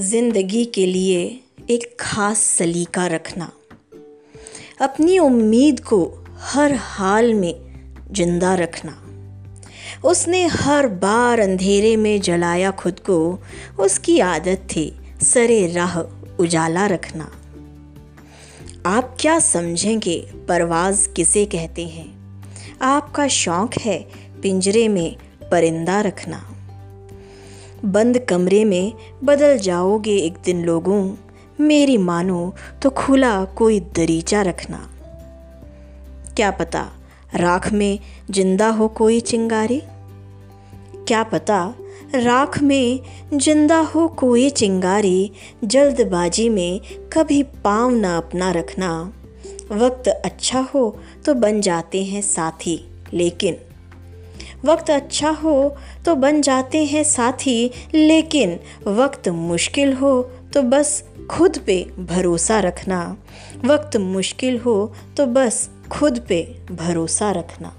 ज़िंदगी के लिए एक ख़ास सलीका रखना। अपनी उम्मीद को हर हाल में ज़िंदा रखना। उसने हर बार अंधेरे में जलाया खुद को, उसकी आदत थी सरे राह उजाला रखना। आप क्या समझेंगे परवाज किसे कहते हैं? आपका शौक है पिंजरे में परिंदा रखना। बंद कमरे में बदल जाओगे एक दिन लोगों। मेरी मानो तो खुला कोई दरीचा रखना। क्या पता राख में ज़िंदा हो कोई चिंगारी? क्या पता राख में ज़िंदा हो कोई चिंगारी जल्दबाजी में कभी पाँव ना अपना रखना। वक्त अच्छा हो तो बन जाते हैं साथी, लेकिन वक्त अच्छा हो तो बन जाते हैं साथी, लेकिन वक्त मुश्किल हो तो बस खुद पे भरोसा रखना। वक्त मुश्किल हो तो बस खुद पे भरोसा रखना।